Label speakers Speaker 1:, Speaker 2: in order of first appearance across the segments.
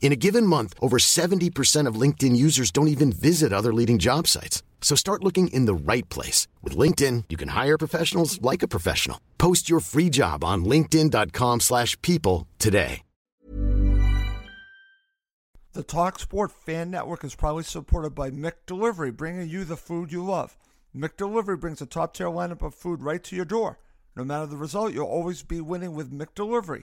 Speaker 1: In a given month, over 70% of LinkedIn users don't even visit other leading job sites. So start looking in the right place. With LinkedIn, you can hire professionals like a professional. Post your free job on linkedin.com slash people today.
Speaker 2: The TalkSport Fan Network is proudly supported by McDelivery, bringing you the food you love. McDelivery brings a top-tier lineup of food right to your door. No matter the result, you'll always be winning with McDelivery.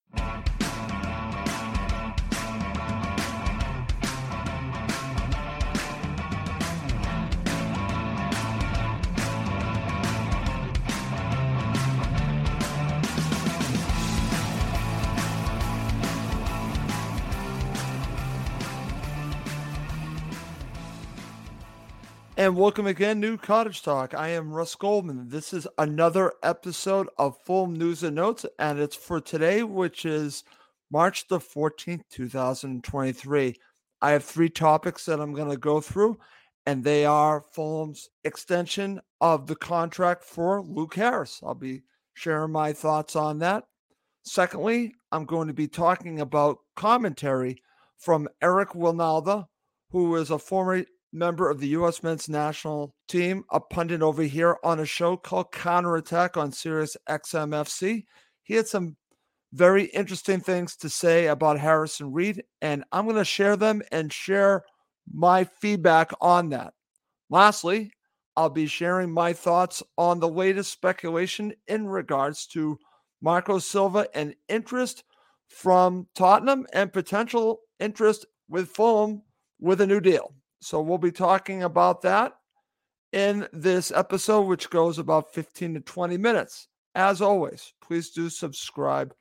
Speaker 2: And welcome again, New Cottage Talk. I am Russ Goldman. This is another episode of Full News and Notes, and it's for today, which is March the 14th, 2023. I have three topics that I'm going to go through, and they are Fulham's extension of the contract for Luke Harris. I'll be sharing my thoughts on that. Secondly, I'm going to be talking about commentary from Eric Wynalda, who is a former member of the U.S. men's national team, a pundit over here on a show called Counterattack on Sirius XMFC. He had some very interesting things to say about Harrison Reed, and I'm going to share them and share my feedback on that. Lastly, I'll be sharing my thoughts on the latest speculation in regards to Marco Silva and interest from Tottenham and potential interest with Fulham with a new deal. So we'll be talking about that in this episode, which goes about 15 to 20 minutes. As always, please do subscribe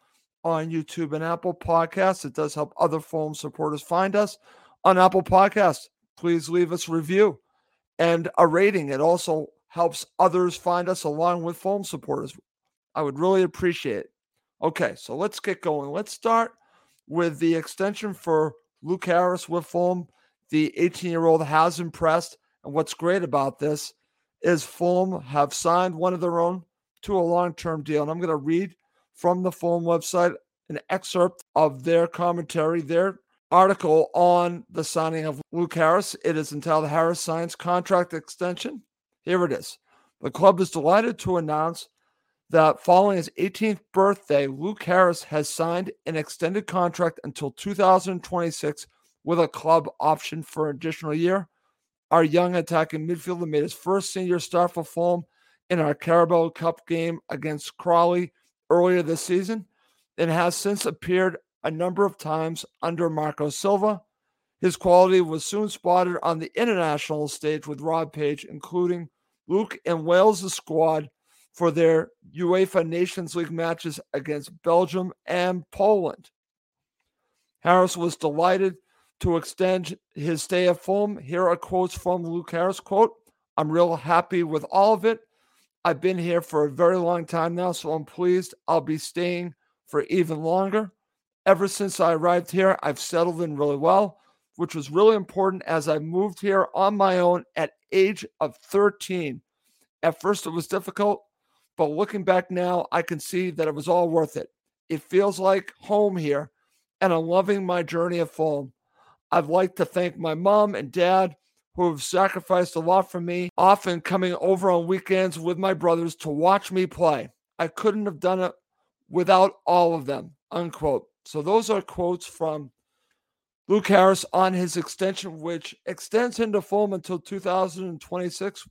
Speaker 2: on YouTube and Apple Podcasts. It does help other Fulham supporters find us on Apple Podcasts. Please leave us a review and a rating. It also helps others find us along with Fulham supporters. I would really appreciate it. Okay, so let's get going. Let's start with the extension for Luke Harris with Fulham the 18 year old has impressed. And what's great about this is Fulham have signed one of their own to a long term deal. And I'm going to read from the Fulham website an excerpt of their commentary, their article on the signing of Luke Harris. It is entitled Harris Signs Contract Extension. Here it is. The club is delighted to announce that following his 18th birthday, Luke Harris has signed an extended contract until 2026 with a club option for an additional year. Our young attacking midfielder made his first senior start for Fulham in our Carabao Cup game against Crawley earlier this season and has since appeared a number of times under Marco Silva. His quality was soon spotted on the international stage with Rob Page, including Luke and Wales' squad for their UEFA Nations League matches against Belgium and Poland. Harris was delighted to extend his stay at Fulham. Here are quotes from Luke Harris. Quote, I'm real happy with all of it. I've been here for a very long time now, so I'm pleased I'll be staying for even longer. Ever since I arrived here, I've settled in really well, which was really important as I moved here on my own at age of 13. At first it was difficult, but looking back now, I can see that it was all worth it. It feels like home here, and I'm loving my journey at Fulham. I'd like to thank my mom and dad who have sacrificed a lot for me, often coming over on weekends with my brothers to watch me play. I couldn't have done it without all of them. Unquote. So those are quotes from Luke Harris on his extension, which extends him to Fulham until 2026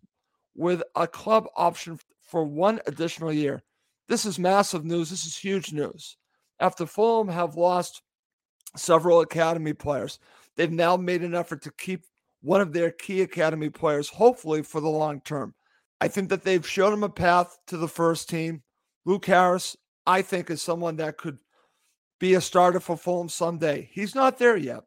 Speaker 2: with a club option for one additional year. This is massive news. This is huge news. After Fulham have lost several academy players. They've now made an effort to keep one of their key academy players, hopefully for the long term. I think that they've shown him a path to the first team. Luke Harris, I think, is someone that could be a starter for Fulham someday. He's not there yet.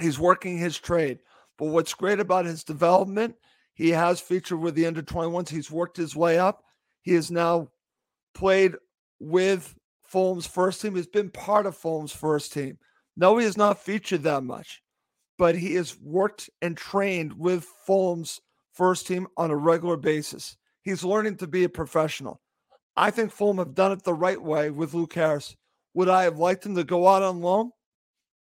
Speaker 2: He's working his trade. But what's great about his development, he has featured with the under 21s. He's worked his way up. He has now played with Fulham's first team. He's been part of Fulham's first team. No, he has not featured that much, but he has worked and trained with Fulham's first team on a regular basis. He's learning to be a professional. I think Fulham have done it the right way with Luke Harris. Would I have liked him to go out on loan?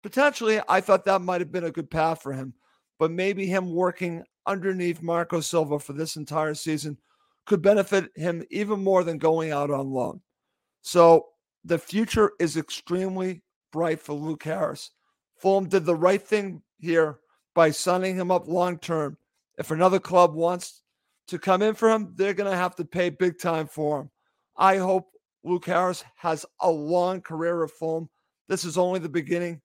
Speaker 2: Potentially, I thought that might have been a good path for him, but maybe him working underneath Marco Silva for this entire season could benefit him even more than going out on loan. So the future is extremely bright for Luke Harris. Fulham did the right thing here by signing him up long term. If another club wants to come in for him, they're going to have to pay big time for him. I hope Luke Harris has a long career at Fulham. This is only the beginning.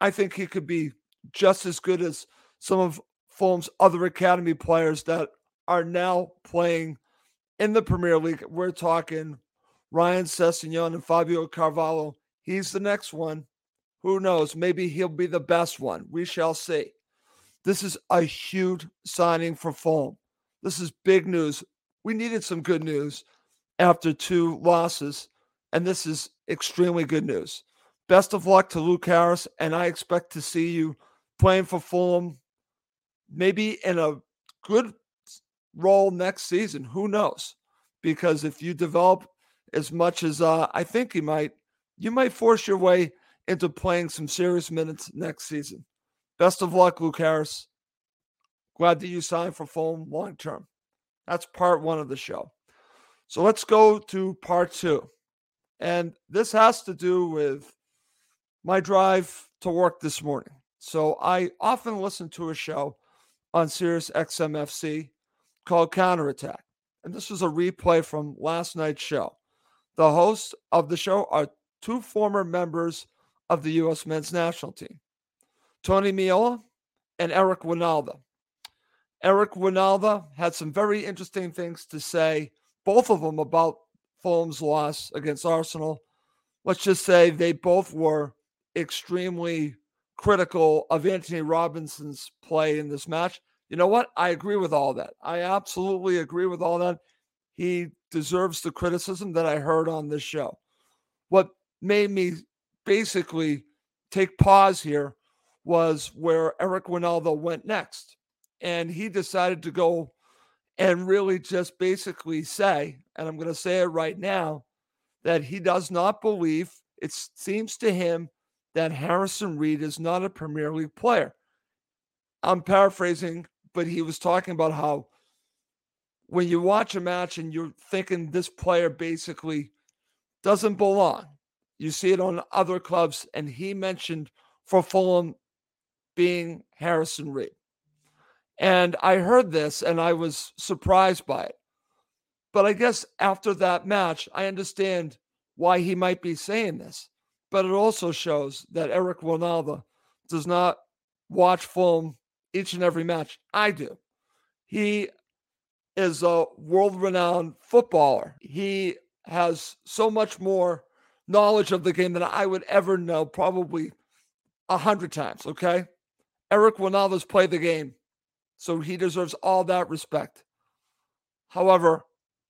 Speaker 2: I think he could be just as good as some of Fulham's other academy players that are now playing in the Premier League. We're talking Ryan Sessegnon and Fabio Carvalho. He's the next one. Who knows? Maybe he'll be the best one. We shall see. This is a huge signing for Fulham. This is big news. We needed some good news after two losses, and this is extremely good news. Best of luck to Luke Harris, and I expect to see you playing for Fulham, maybe in a good role next season. Who knows? Because if you develop as much as uh, I think you might, you might force your way into playing some serious minutes next season. Best of luck, Luke Harris. Glad that you signed for Fulham long term. That's part one of the show. So let's go to part two. And this has to do with my drive to work this morning. So I often listen to a show on Sirius XMFC called Counterattack. And this was a replay from last night's show. The hosts of the show are two former members of the U.S. men's national team, Tony Meola and Eric Wynalda. Eric Wynalda had some very interesting things to say, both of them about Fulham's loss against Arsenal. Let's just say they both were extremely critical of Anthony Robinson's play in this match. You know what? I agree with all that. I absolutely agree with all that. He deserves the criticism that I heard on this show. What made me basically take pause here was where Eric Wynalda went next. And he decided to go and really just basically say, and I'm going to say it right now, that he does not believe, it seems to him that Harrison Reed is not a Premier League player. I'm paraphrasing, but he was talking about how when you watch a match and you're thinking this player basically doesn't belong, you see it on other clubs. And he mentioned for Fulham being Harrison Reed. And I heard this and I was surprised by it. But I guess after that match, I understand why he might be saying this. But it also shows that Eric Wynalda does not watch Fulham each and every match. I do. He is a world renowned footballer. He has so much more knowledge of the game than I would ever know, probably a hundred times. Okay. Eric Wynalda's played the game, so he deserves all that respect. However,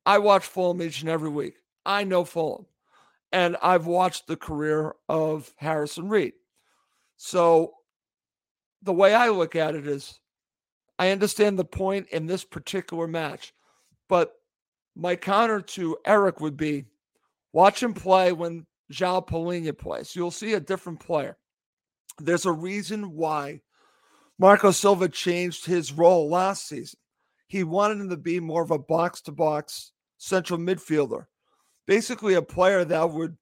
Speaker 2: I watch Fulham each and every week. I know Fulham, and I've watched the career of Harrison Reed. So the way I look at it is I understand the point in this particular match, but my counter to Eric would be watch him play when João Palhinha plays. You'll see a different player. There's a reason why Marco Silva changed his role last season. He wanted him to be more of a box to box central midfielder, basically a player that would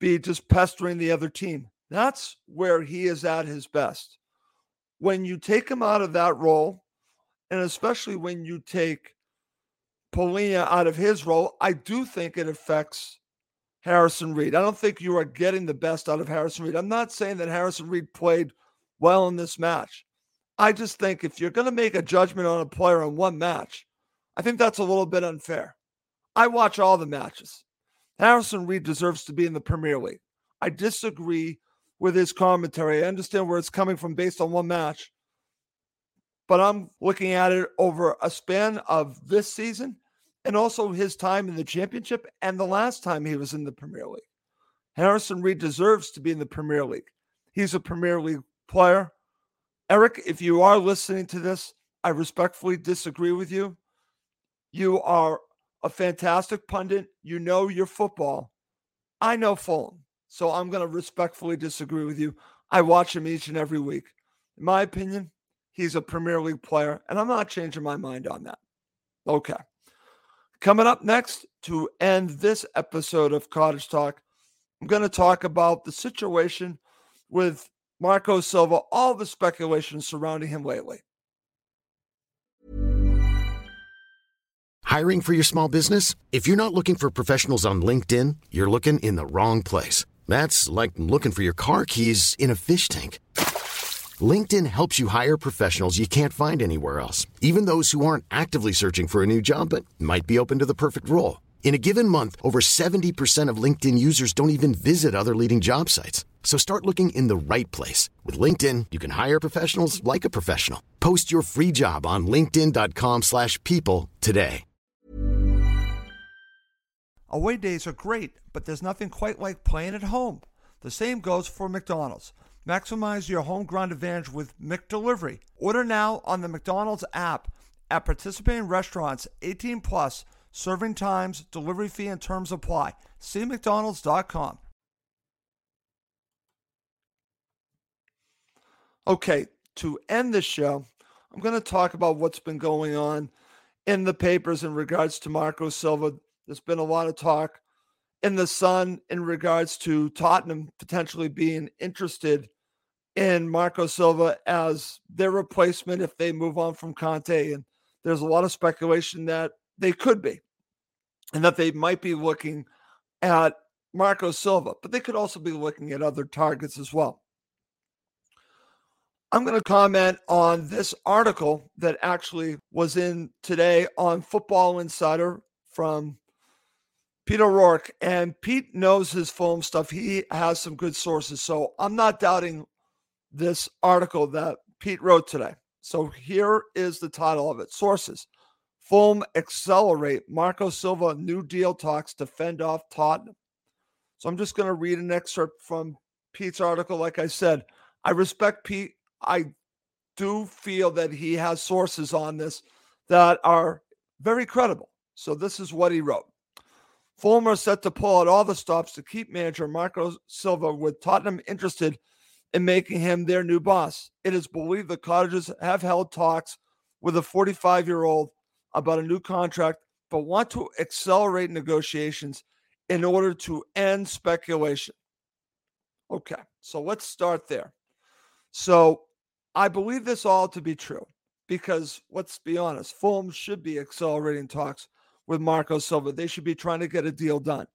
Speaker 2: be just pestering the other team. That's where he is at his best. When you take him out of that role and especially when you take Palhinha out of his role, I do think it affects Harrison Reed. I don't think you are getting the best out of Harrison Reed. I'm not saying that Harrison Reed played well in this match. I just think if you're going to make a judgment on a player in one match, I think that's a little bit unfair. I watch all the matches. Harrison Reed deserves to be in the Premier League. I disagree with his commentary. I understand where it's coming from based on one match, but I'm looking at it over a span of this season and also his time in the championship and the last time he was in the Premier League. Harrison Reed deserves to be in the Premier League. He's a Premier League player. Eric, if you are listening to this, I respectfully disagree with you. You are a fantastic pundit. You know your football. I know Fulham. So I'm going to respectfully disagree with you. I watch him each and every week. In my opinion, he's a Premier League player, and I'm not changing my mind on that. Okay. Coming up next to end this episode of Cottage Talk, I'm going to talk about the situation with Marco Silva, all the speculation surrounding him lately.
Speaker 1: Hiring for your small business? If you're not looking for professionals on LinkedIn, you're looking in the wrong place. That's like looking for your car keys in a fish tank. LinkedIn helps you hire professionals you can't find anywhere else, even those who aren't actively searching for a new job but might be open to the perfect role. In a given month, over 70% of LinkedIn users don't even visit other leading job sites. So start looking in the right place. With LinkedIn, you can hire professionals like a professional. Post your free job on linkedin.com slash people today.
Speaker 2: Away days are great, but there's nothing quite like playing at home. The same goes for McDonald's. Maximize your home ground advantage with McDelivery. Order now on the McDonald's app at participating restaurants 18 plus serving times, delivery fee, and terms apply. See McDonald's.com. Okay, to end the show, I'm going to talk about what's been going on in the papers in regards to Marco Silva. There's been a lot of talk in the Sun in regards to Tottenham potentially being interested in Marco Silva as their replacement if they move on from Conte. And there's a lot of speculation that they could be and that they might be looking at Marco Silva, but they could also be looking at other targets as well. I'm going to comment on this article that actually was in today on Football Insider from Pete O'Rourke. And Pete knows his Fulham stuff. He has some good sources. So I'm not doubting this article that Pete wrote today. So here is the title of it Sources Fulham accelerate Marco Silva new deal talks to fend off Tottenham. So I'm just going to read an excerpt from Pete's article. Like I said, I respect Pete. I do feel that he has sources on this that are very credible. So this is what he wrote. Fulham are set to pull out all the stops to keep manager Marco Silva with Tottenham interested in making him their new boss. It is believed the Cottagers have held talks with a 45 year old about a new contract, but want to accelerate negotiations in order to end speculation. Okay, so let's start there. So I believe this all to be true because let's be honest, Fulham should be accelerating talks with Marco Silva. They should be trying to get a deal done.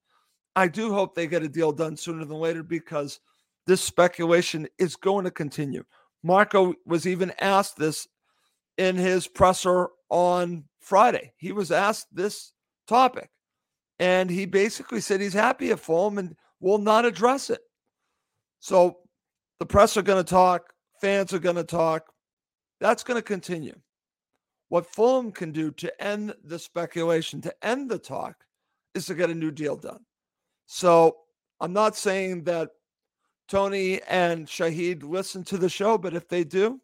Speaker 2: I do hope they get a deal done sooner than later because this speculation is going to continue. Marco was even asked this in his presser on Friday. He was asked this topic, and he basically said he's happy at Fulham and will not address it. So the press are going to talk, fans are going to talk. That's going to continue. What Fulham can do to end the speculation, to end the talk, is to get a new deal done. So I'm not saying that Tony and Shahid listen to the show, but if they do,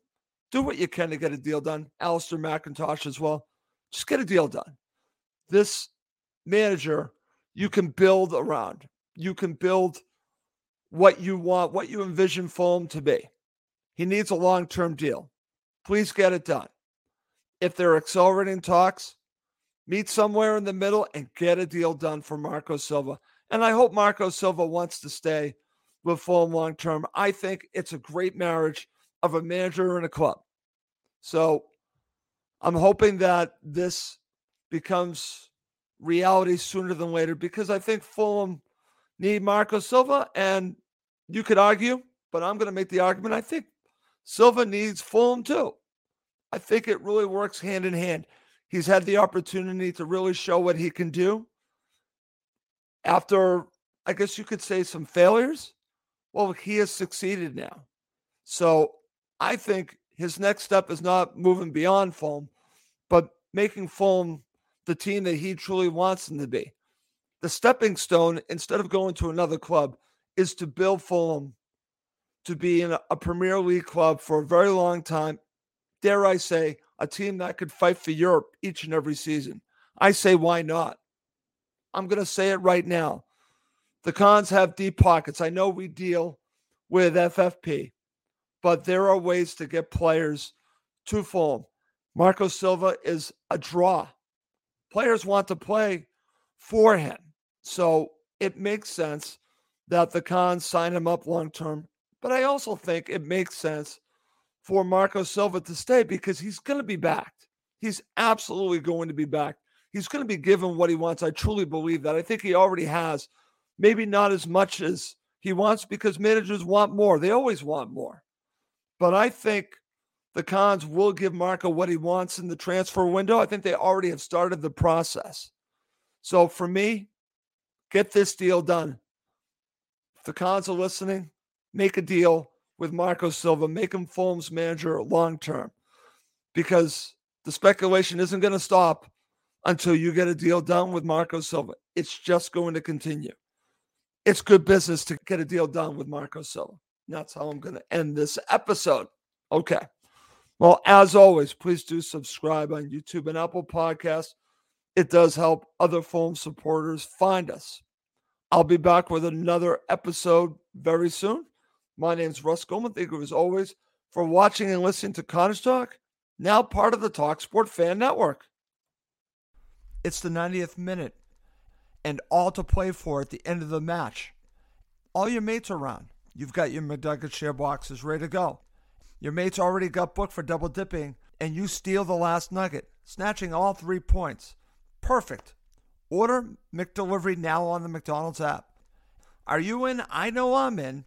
Speaker 2: do what you can to get a deal done. Alistair McIntosh as well. Just get a deal done. This manager, you can build around. You can build what you want, what you envision Fulham to be. He needs a long term deal. Please get it done. If they're accelerating talks, meet somewhere in the middle and get a deal done for Marco Silva. And I hope Marco Silva wants to stay with Fulham long term. I think it's a great marriage of a manager and a club. So I'm hoping that this becomes reality sooner than later because I think Fulham need Marco Silva, and you could argue, but I'm going to make the argument. I think Silva needs Fulham too. I think it really works hand in hand. He's had the opportunity to really show what he can do after, I guess you could say, some failures. Well, he has succeeded now. So I think his next step is not moving beyond Fulham, but making Fulham the team that he truly wants them to be. The stepping stone, instead of going to another club, is to build Fulham to be in a, a Premier League club for a very long time. Dare I say, a team that could fight for Europe each and every season. I say, why not? I'm going to say it right now. The Khans have deep pockets. I know we deal with FFP, but there are ways to get players to Fulham. Marco Silva is a draw. Players want to play for him. So it makes sense that the Khans sign him up long term. But I also think it makes sense for Marco Silva to stay because he's going to be backed. He's absolutely going to be backed. He's going to be given what he wants. I truly believe that. I think he already has. Maybe not as much as he wants because managers want more. They always want more. But I think the Khans will give Marco what he wants in the transfer window. I think they already have started the process. So for me, get this deal done. If the Khans are listening, make a deal with Marco Silva, make him Fulham's manager long term, because the speculation isn't going to stop until you get a deal done with Marco Silva. It's just going to continue. It's good business to get a deal done with Marco Silva. That's how I'm going to end this episode. Okay. Well, as always, please do subscribe on YouTube and Apple Podcasts. It does help other Fulham supporters find us. I'll be back with another episode very soon. My name is Russ Goldman. Thank you as always for watching and listening to Cottage Talk, now part of the Talk Sport Fan Network. It's the 90th minute and all to play for at the end of the match. All your mates are around. You've got your McNugget share boxes ready to go. Your mates already got booked for double dipping, and you steal the last nugget, snatching all three points. Perfect. Order McDelivery now on the McDonald's app. Are you in? I know I'm in